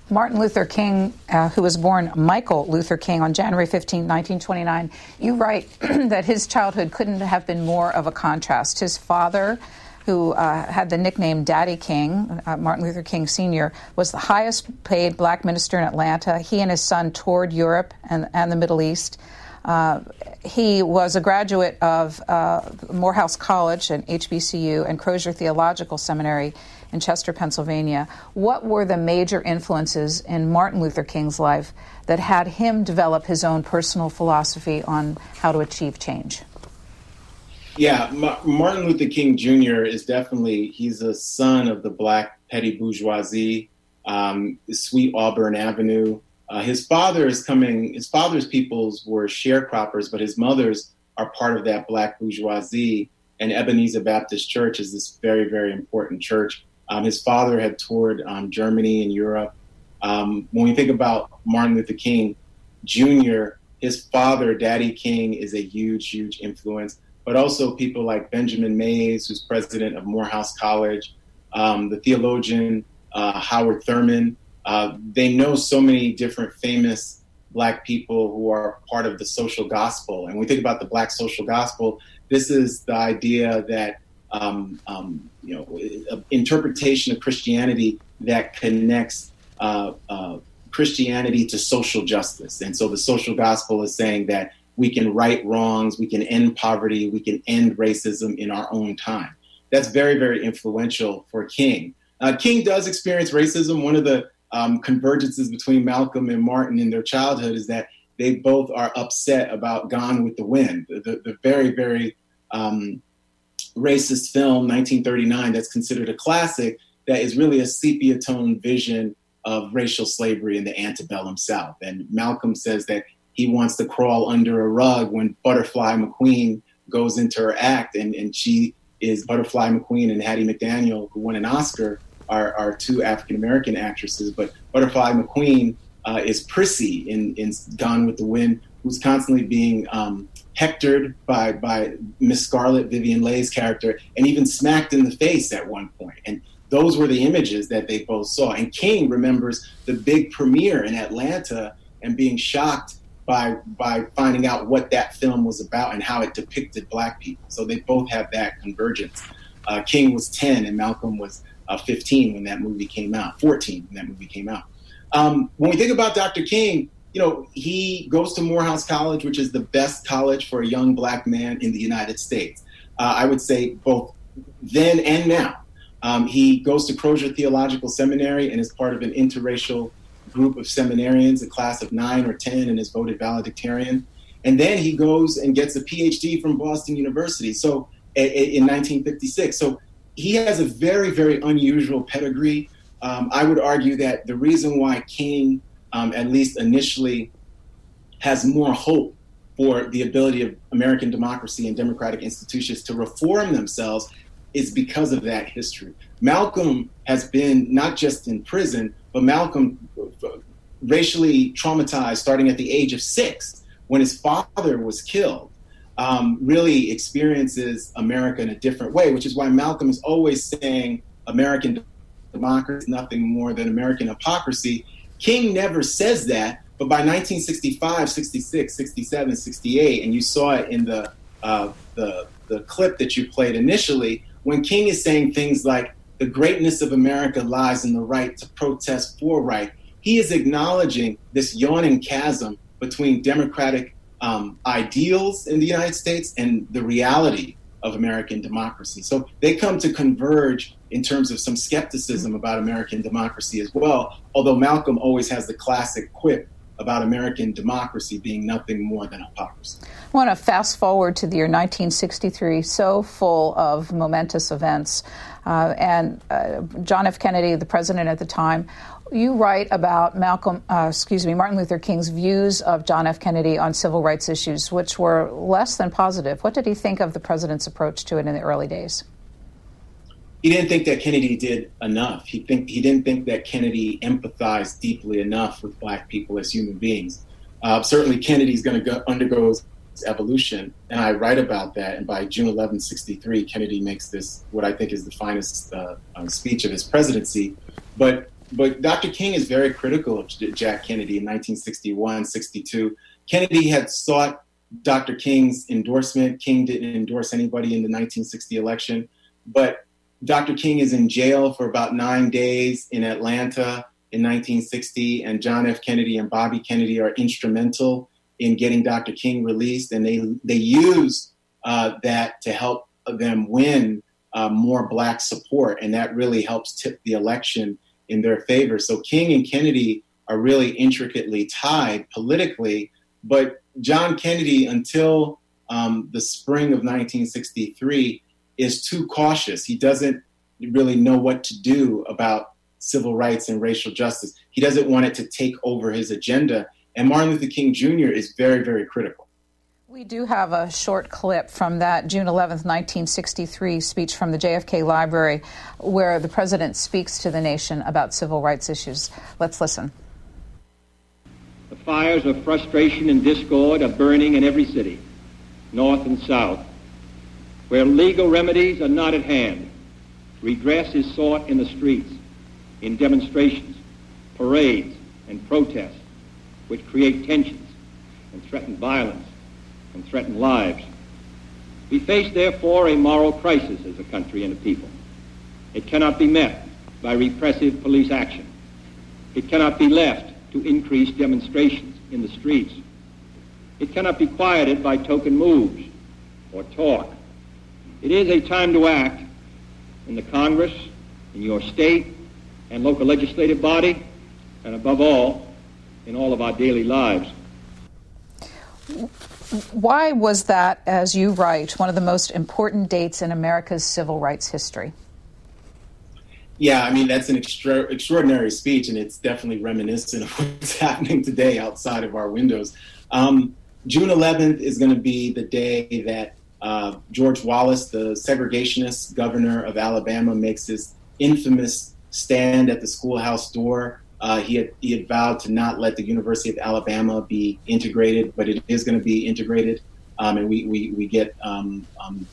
Martin Luther King, uh, who was born Michael Luther King on January 15, 1929, you write (clears throat) that his childhood couldn't have been more of a contrast. His father, who uh, had the nickname Daddy King, uh, Martin Luther King Sr., was the highest paid black minister in Atlanta. He and his son toured Europe and, and the Middle East. Uh, he was a graduate of uh, Morehouse College and HBCU and Crozer Theological Seminary in Chester, Pennsylvania. What were the major influences in Martin Luther King's life that had him develop his own personal philosophy on how to achieve change? Yeah, Martin Luther King Jr. is definitely he's a son of the black petty bourgeoisie, um, sweet Auburn Avenue. Uh, his father is coming. His father's peoples were sharecroppers, but his mother's are part of that black bourgeoisie. And Ebenezer Baptist Church is this very, very important church um, his father had toured um, Germany and Europe. Um, when we think about Martin Luther King Jr., his father, Daddy King, is a huge, huge influence. But also people like Benjamin Mays, who's president of Morehouse College, um, the theologian uh, Howard Thurman. Uh, they know so many different famous black people who are part of the social gospel. And when we think about the black social gospel, this is the idea that um, um, you know, interpretation of Christianity that connects uh, uh, Christianity to social justice. And so the social gospel is saying that we can right wrongs, we can end poverty, we can end racism in our own time. That's very, very influential for King. Uh, King does experience racism. One of the um, convergences between Malcolm and Martin in their childhood is that they both are upset about Gone with the Wind, the, the, the very, very um, racist film, 1939, that's considered a classic, that is really a sepia tone vision of racial slavery in the antebellum South. And Malcolm says that he wants to crawl under a rug when Butterfly McQueen goes into her act, and, and she is Butterfly McQueen and Hattie McDaniel, who won an Oscar, are, are two African American actresses. But Butterfly McQueen uh, is Prissy in, in Gone with the Wind, who's constantly being um, hectored by by Miss Scarlett, Vivien Leigh's character, and even smacked in the face at one point. And those were the images that they both saw. And King remembers the big premiere in Atlanta and being shocked by by finding out what that film was about and how it depicted black people. So they both have that convergence. Uh, King was 10 and Malcolm was uh, 15 when that movie came out, 14 when that movie came out. Um, when we think about Dr. King, you know, he goes to Morehouse College, which is the best college for a young black man in the United States. Uh, I would say both then and now. Um, he goes to Crozer Theological Seminary and is part of an interracial group of seminarians, a class of nine or 10, and is voted valedictorian. And then he goes and gets a PhD from Boston University. So in 1956. So he has a very, very unusual pedigree. Um, I would argue that the reason why King um, at least initially, has more hope for the ability of American democracy and democratic institutions to reform themselves is because of that history. Malcolm has been not just in prison, but Malcolm racially traumatized starting at the age of six when his father was killed. Um, really experiences America in a different way, which is why Malcolm is always saying American democracy is nothing more than American hypocrisy. King never says that, but by 1965, 66, 67, 68, and you saw it in the, uh, the, the clip that you played initially, when King is saying things like, the greatness of America lies in the right to protest for right, he is acknowledging this yawning chasm between democratic um, ideals in the United States and the reality of American democracy. So they come to converge in terms of some skepticism about American democracy as well, although Malcolm always has the classic quip about American democracy being nothing more than hypocrisy. I want to fast forward to the year 1963, so full of momentous events. Uh, and uh, John F. Kennedy, the president at the time, you write about Malcolm, uh, excuse me, Martin Luther King's views of John F. Kennedy on civil rights issues, which were less than positive. What did he think of the president's approach to it in the early days? He didn't think that Kennedy did enough. He think he didn't think that Kennedy empathized deeply enough with black people as human beings. Uh, certainly, Kennedy's going to undergo evolution, and I write about that. And by June 11, 63, Kennedy makes this what I think is the finest uh, um, speech of his presidency. But but Dr. King is very critical of Jack Kennedy in 1961, 62. Kennedy had sought Dr. King's endorsement. King didn't endorse anybody in the 1960 election, but Dr. King is in jail for about nine days in Atlanta in 1960, and John F. Kennedy and Bobby Kennedy are instrumental in getting Dr. King released, and they they use uh, that to help them win uh, more black support, and that really helps tip the election in their favor. So King and Kennedy are really intricately tied politically, but John Kennedy, until um, the spring of 1963, is too cautious. He doesn't really know what to do about civil rights and racial justice. He doesn't want it to take over his agenda. And Martin Luther King Jr. is very, very critical. We do have a short clip from that June 11th, 1963 speech from the JFK Library where the president speaks to the nation about civil rights issues. Let's listen. The fires of frustration and discord are burning in every city, north and south. Where legal remedies are not at hand, redress is sought in the streets, in demonstrations, parades, and protests, which create tensions and threaten violence and threaten lives. We face, therefore, a moral crisis as a country and a people. It cannot be met by repressive police action. It cannot be left to increase demonstrations in the streets. It cannot be quieted by token moves or talk. It is a time to act in the Congress, in your state and local legislative body, and above all, in all of our daily lives. Why was that, as you write, one of the most important dates in America's civil rights history? Yeah, I mean, that's an extra, extraordinary speech, and it's definitely reminiscent of (laughs) what's happening today outside of our windows. Um, June 11th is going to be the day that uh, George Wallace, the segregationist governor of Alabama, makes his infamous stand at the schoolhouse door uh, he had he had vowed to not let the University of Alabama be integrated, but it is going to be integrated, um, and we we, we get um, um,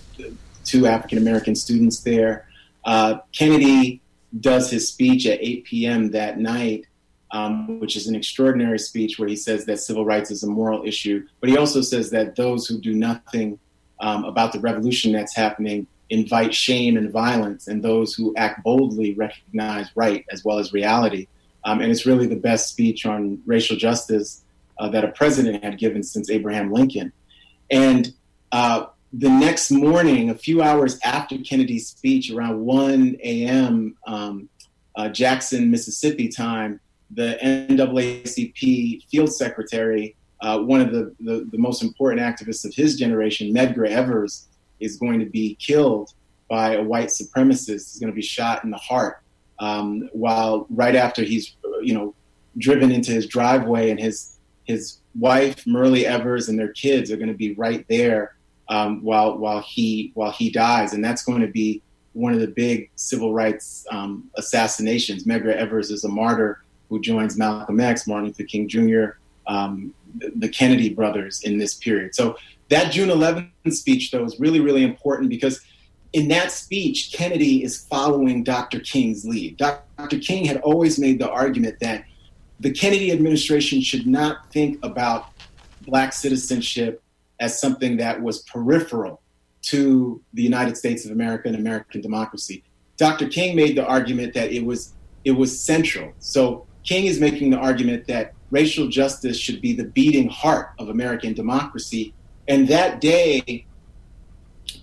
two African American students there. Uh, Kennedy does his speech at 8 p.m. that night, um, which is an extraordinary speech where he says that civil rights is a moral issue, but he also says that those who do nothing um, about the revolution that's happening invite shame and violence, and those who act boldly recognize right as well as reality. Um, and it's really the best speech on racial justice uh, that a president had given since Abraham Lincoln. And uh, the next morning, a few hours after Kennedy's speech, around 1 a.m. Um, uh, Jackson, Mississippi time, the NAACP field secretary, uh, one of the, the, the, most important activists of his generation, Medgar Evers, is going to be killed by a white supremacist. He's going to be shot in the heart um, while right after he's you know driven into his driveway and his his wife Myrlie Evers and their kids are going to be right there um, while while he while he dies, and that's going to be one of the big civil rights um, assassinations. Medgar Evers is a martyr who joins Malcolm X, Martin Luther King Jr., um, the Kennedy brothers in this period. So that June 11th speech, though, is really really important because in that speech, Kennedy is following Dr. King's lead. Dr. King had always made the argument that the Kennedy administration should not think about black citizenship as something that was peripheral to the United States of America and American democracy. Dr. King made the argument that it was it was central. So King is making the argument that racial justice should be the beating heart of American democracy. And that day,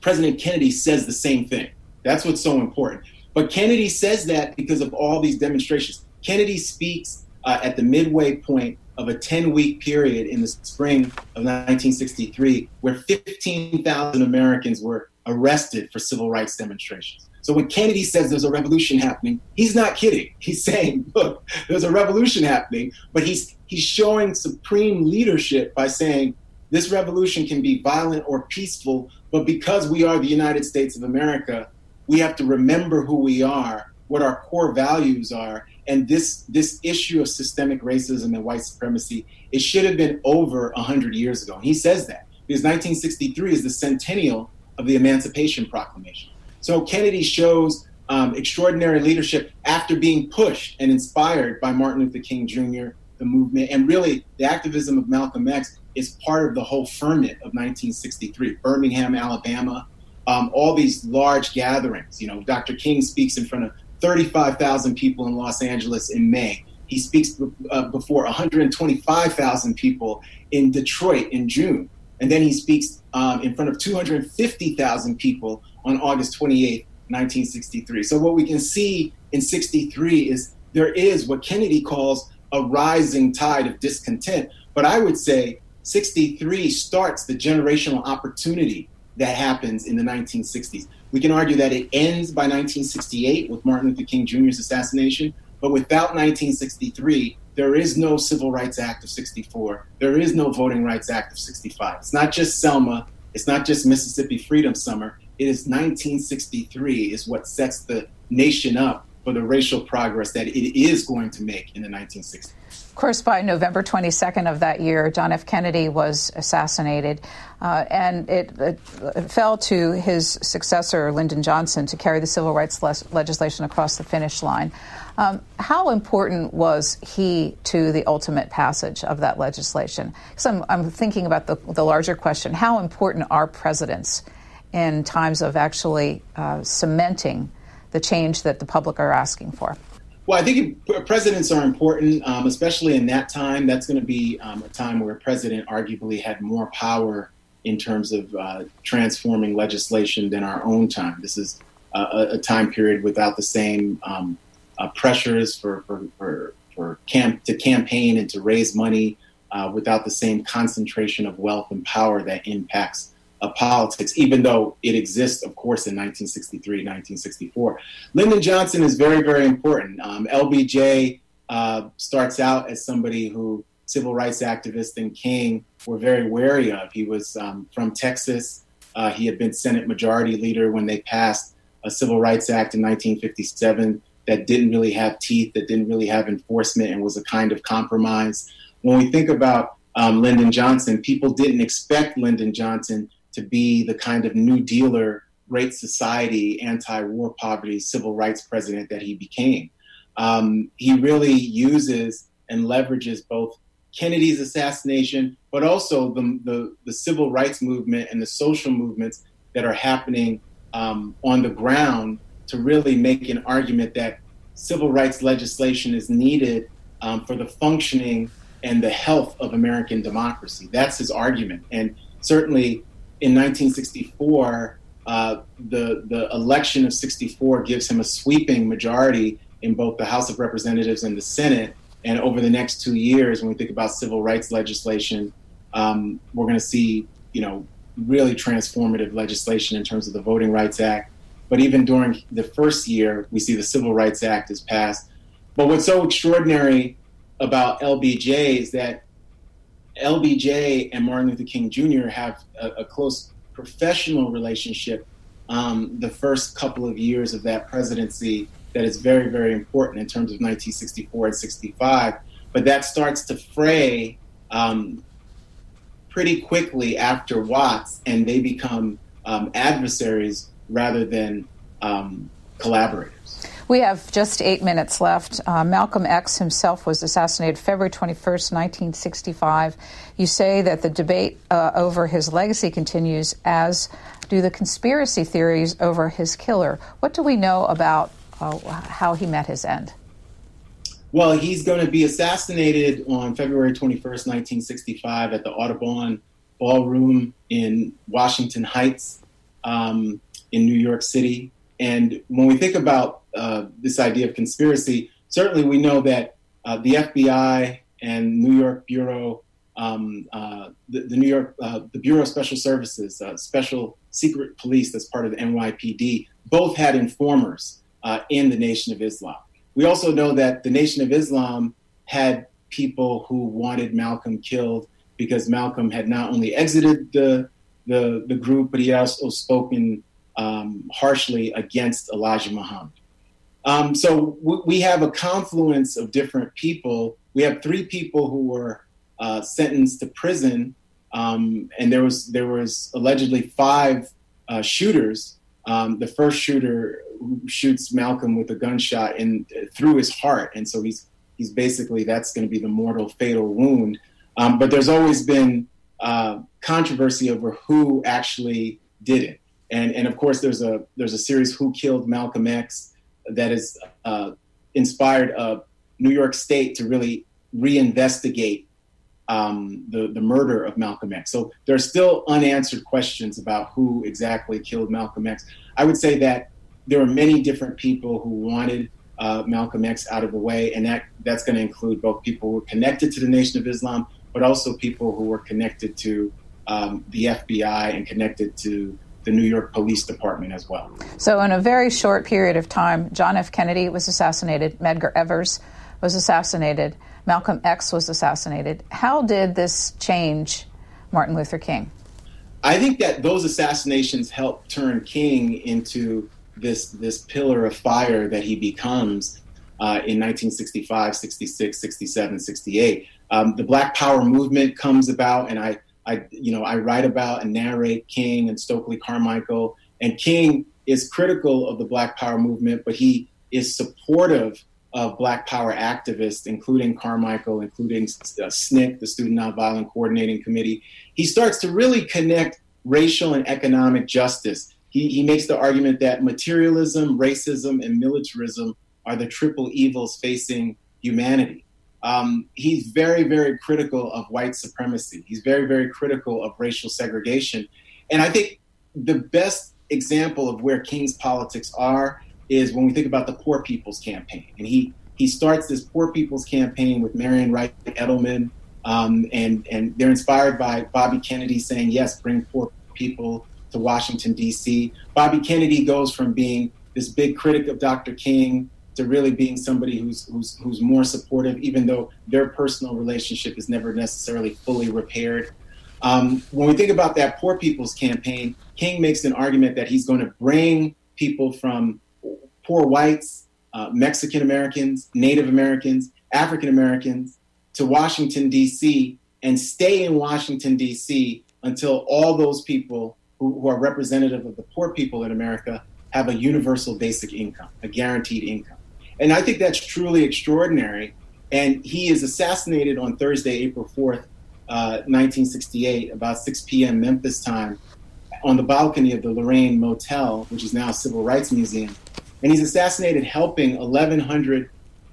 President Kennedy says the same thing. That's what's so important. But Kennedy says that because of all these demonstrations. Kennedy speaks uh, at the midway point of a 10 week period in the spring of 1963 where 15,000 Americans were arrested for civil rights demonstrations. So when Kennedy says there's a revolution happening, he's not kidding. He's saying, look, there's a revolution happening, but he's he's showing supreme leadership by saying this revolution can be violent or peaceful, but because we are the United States of America, we have to remember who we are, what our core values are, and this this issue of systemic racism and white supremacy, it should have been over 100 years ago. And he says that because 1963 is the centennial of the Emancipation Proclamation. So Kennedy shows um, extraordinary leadership after being pushed and inspired by Martin Luther King Jr., the movement, and really the activism of Malcolm X is part of the whole ferment of 1963. Birmingham, Alabama, um, all these large gatherings. You know, Dr. King speaks in front of 35,000 people in Los Angeles in May. He speaks uh, before 125,000 people in Detroit in June. And then he speaks um, in front of 250,000 people on August 28, 1963. So what we can see in 63 is there is what Kennedy calls a rising tide of discontent. But I would say 63 starts the generational opportunity that happens in the 1960s. We can argue that it ends by 1968 with Martin Luther King Jr.'s assassination, but without 1963, there is no Civil Rights Act of 64. There is no Voting Rights Act of 65. It's not just Selma. It's not just Mississippi Freedom Summer. It is 1963 is what sets the nation up for the racial progress that it is going to make in the 1960s. Of course, by November 22nd of that year, John F. Kennedy was assassinated, uh, and it, it, fell to his successor, Lyndon Johnson, to carry the civil rights le- legislation across the finish line. Um, how important was he to the ultimate passage of that legislation? Because I'm, I'm, thinking about the, the, larger question how important are presidents in times of actually uh, cementing the change that the public are asking for? Well, I think presidents are important, um, especially in that time. That's going to be um, a time where a president arguably had more power in terms of uh, transforming legislation than our own time. This is a, a time period without the same um, uh, pressures for for for, for camp to campaign and to raise money uh, without the same concentration of wealth and power that impacts uh, politics, even though it exists, of course, in 1963, 1964. Lyndon Johnson is very, very important. Um, LBJ uh, starts out as somebody who civil rights activists and King were very wary of. He was um, from Texas. Uh, he had been Senate Majority Leader when they passed a Civil Rights Act in 1957 that didn't really have teeth, that didn't really have enforcement, and was a kind of compromise. When we think about um, Lyndon Johnson, people didn't expect Lyndon Johnson to be the kind of New Dealer, Great Society, anti war poverty, civil rights president that he became. Um, he really uses and leverages both Kennedy's assassination, but also the, the, the, civil rights movement and the social movements that are happening um, on the ground to really make an argument that civil rights legislation is needed um, for the functioning and the health of American democracy. That's his argument. And certainly in 1964, uh, the, the election of 64 gives him a sweeping majority in both the House of Representatives and the Senate. And over the next two years, when we think about civil rights legislation, um, we're going to see, you know, really transformative legislation in terms of the Voting Rights Act, but even during the first year, we see the Civil Rights Act is passed. But what's so extraordinary about LBJ is that LBJ and Martin Luther King Jr. have a, a close professional relationship um, the first couple of years of that presidency that is very, very important in terms of 1964 and 65. But that starts to fray um, pretty quickly after Watts, and they become um, adversaries rather than um, collaborators. We have just eight minutes left. Uh, Malcolm X himself was assassinated February 21st, 1965. You say that the debate uh, over his legacy continues, as do the conspiracy theories over his killer. What do we know about uh, how he met his end? Well, he's going to be assassinated on February 21st, 1965, at the Audubon Ballroom in Washington Heights um, in New York City. And when we think about uh, this idea of conspiracy, certainly we know that uh, the FBI and New York Bureau, um, uh, the, the, New York, uh, the Bureau of Special Services, uh, Special Secret Police, that's part of the NYPD, both had informers uh, in the Nation of Islam. We also know that the Nation of Islam had people who wanted Malcolm killed because Malcolm had not only exited the the, the group, but he also spoken um, harshly against Elijah Muhammad. Um, so w- we have a confluence of different people. We have three people who were uh, sentenced to prison, um, and there was there was allegedly five uh, shooters. Um, the first shooter shoots Malcolm with a gunshot in through his heart, and so he's he's basically that's going to be the mortal fatal wound. Um, but there's always been uh, controversy over who actually did it, and and of course there's a there's a series Who Killed Malcolm X that has uh, inspired uh, New York State to really reinvestigate um, the the murder of Malcolm X. So there are still unanswered questions about who exactly killed Malcolm X. I would say that there are many different people who wanted uh, Malcolm X out of the way, and that that's going to include both people who are connected to the Nation of Islam, but also people who were connected to um, the FBI and connected to the New York Police Department as well. So, in a very short period of time, John F. Kennedy was assassinated, Medgar Evers was assassinated, Malcolm X was assassinated. How did this change Martin Luther King? I think that those assassinations helped turn King into this this pillar of fire that he becomes uh, in 1965, 66, 67, 68. Um, the Black Power movement comes about, and I, I, you know, I write about and narrate King and Stokely Carmichael. And King is critical of the Black Power movement, but he is supportive of Black Power activists, including Carmichael, including uh, SNCC, the Student Nonviolent Coordinating Committee. He starts to really connect racial and economic justice he, he makes the argument that materialism, racism, and militarism are the triple evils facing humanity. Um, he's very, very critical of white supremacy. He's very, very critical of racial segregation. And I think the best example of where King's politics are is when we think about the Poor People's Campaign. And he, he starts this Poor People's Campaign with Marian Wright Edelman, um, and, and they're inspired by Bobby Kennedy saying, yes, bring poor people to Washington, D.C. Bobby Kennedy goes from being this big critic of Dr. King to really being somebody who's, who's, who's more supportive, even though their personal relationship is never necessarily fully repaired. Um, when we think about that Poor People's Campaign, King makes an argument that he's going to bring people from poor whites, uh, Mexican Americans, Native Americans, African Americans to Washington, D.C., and stay in Washington, D.C. until all those people who, who are representative of the poor people in America have a universal basic income, a guaranteed income. And I think that's truly extraordinary. And he is assassinated on Thursday, April 4th, uh, 1968, about 6 p.m. Memphis time, on the balcony of the Lorraine Motel, which is now a civil rights museum. And he's assassinated helping 1,100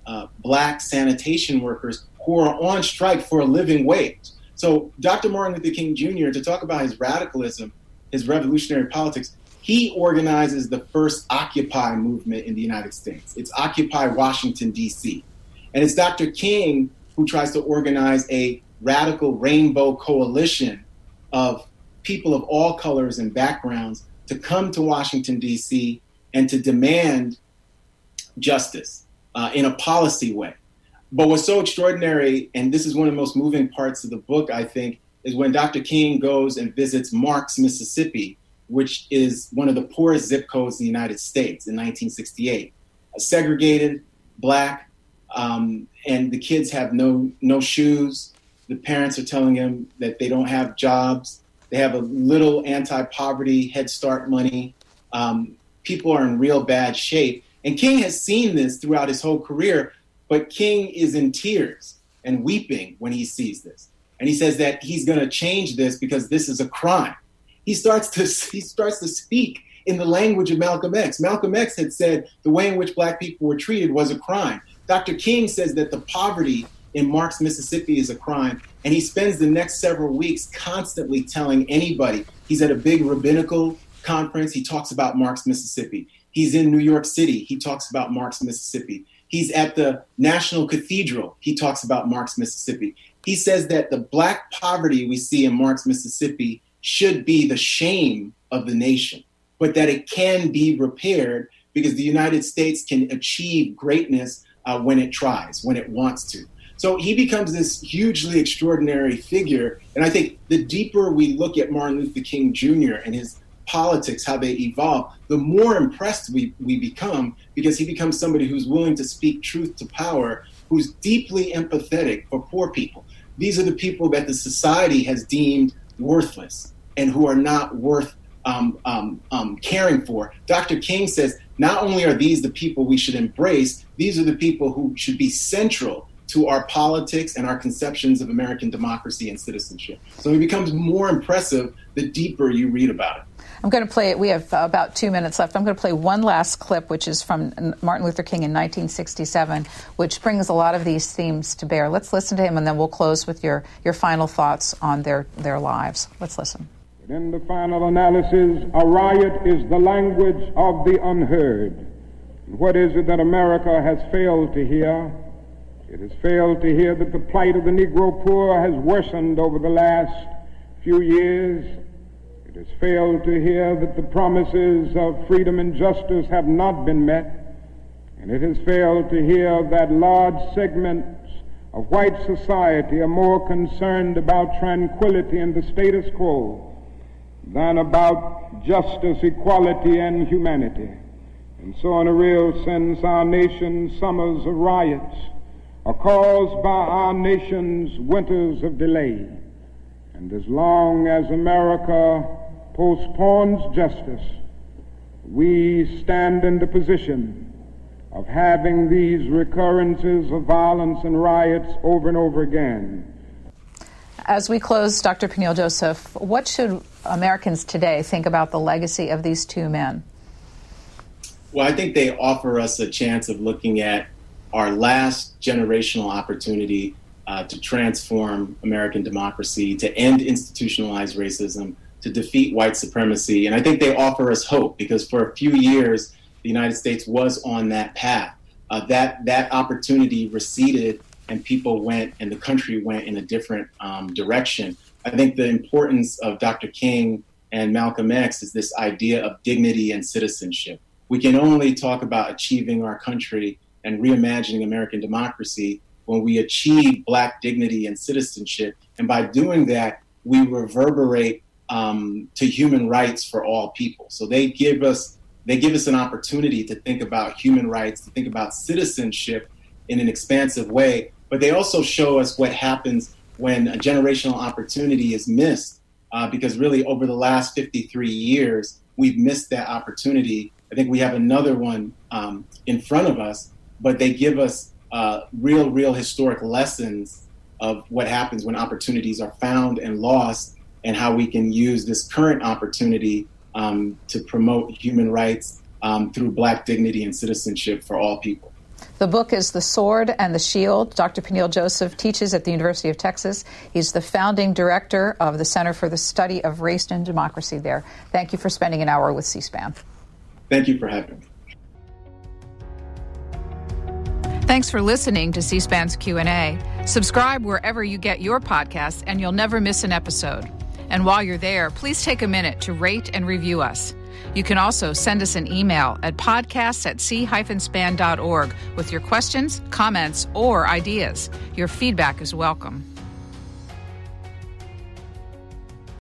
uh, black sanitation workers who are on strike for a living wage. So, Dr. Martin Luther King Jr., to talk about his radicalism, his revolutionary politics, he organizes the first Occupy movement in the United States. It's Occupy Washington, D.C. And it's Dr. King who tries to organize a radical rainbow coalition of people of all colors and backgrounds to come to Washington, D.C. and to demand justice uh, in a policy way. But what's so extraordinary, and this is one of the most moving parts of the book, I think, is when Dr. King goes and visits Marks, Mississippi, which is one of the poorest zip codes in the United States in 1968. segregated, black, um, and the kids have no no shoes. The parents are telling them that they don't have jobs. They have a little anti-poverty Head Start money. Um, people are in real bad shape, and King has seen this throughout his whole career. But King is in tears and weeping when he sees this and he says that he's going to change this because this is a crime. He starts to (laughs) he starts to speak in the language of Malcolm X. Malcolm X had said the way in which black people were treated was a crime. Dr. King says that the poverty in Marks, Mississippi is a crime, and he spends the next several weeks constantly telling anybody. He's at a big rabbinical conference, he talks about Marks, Mississippi. He's in New York City, he talks about Marks, Mississippi. He's at the National Cathedral, he talks about Marks, Mississippi. He says that the black poverty we see in Marks, Mississippi should be the shame of the nation, but that it can be repaired because the United States can achieve greatness uh, when it tries, when it wants to. So he becomes this hugely extraordinary figure. And I think the deeper we look at Martin Luther King Jr. and his politics, how they evolve, the more impressed we, we become because he becomes somebody who's willing to speak truth to power, who's deeply empathetic for poor people. These are the people that the society has deemed worthless and who are not worth um, um, um, caring for. Dr. King says not only are these the people we should embrace, these are the people who should be central to our politics and our conceptions of American democracy and citizenship. So it becomes more impressive the deeper you read about it. I'm going to play it. We have about two minutes left. I'm going to play one last clip, which is from Martin Luther King in 1967, which brings a lot of these themes to bear. Let's listen to him, and then we'll close with your, your final thoughts on their, their lives. Let's listen. In the final analysis, a riot is the language of the unheard. What is it that America has failed to hear? It has failed to hear that the plight of the Negro poor has worsened over the last few years. It has failed to hear that the promises of freedom and justice have not been met. And it has failed to hear that large segments of white society are more concerned about tranquility and the status quo than about justice, equality, and humanity. And so, in a real sense, our nation's summers of riots are caused by our nation's winters of delay. And as long as America postpones justice, we stand in the position of having these recurrences of violence and riots over and over again. As we close, Dr. Peniel Joseph, what should Americans today think about the legacy of these two men? Well, I think they offer us a chance of looking at our last generational opportunity uh, to transform American democracy, to end institutionalized racism, to defeat white supremacy. And I think they offer us hope because for a few years, the United States was on that path. Uh, that, that opportunity receded and people went and the country went in a different um, direction. I think the importance of Dr. King and Malcolm X is this idea of dignity and citizenship. We can only talk about achieving our country and reimagining American democracy when we achieve Black dignity and citizenship. And by doing that, we reverberate um, to human rights for all people. So they give us they give us an opportunity to think about human rights, to think about citizenship in an expansive way. But they also show us what happens when a generational opportunity is missed, uh, because really over the last 53 years, we've missed that opportunity. I think we have another one um, in front of us, but they give us uh, real, real historic lessons of what happens when opportunities are found and lost, and how we can use this current opportunity um, to promote human rights um, through Black dignity and citizenship for all people. The book is The Sword and the Shield. Dr. Peniel Joseph teaches at the University of Texas. He's the founding director of the Center for the Study of Race and Democracy there. Thank you for spending an hour with C SPAN. Thank you for having me. Thanks for listening to C SPAN's Q&A. Subscribe wherever you get your podcasts and you'll never miss an episode. And while you're there, please take a minute to rate and review us. You can also send us an email at podcasts at c-span.org with your questions, comments, or ideas. Your feedback is welcome.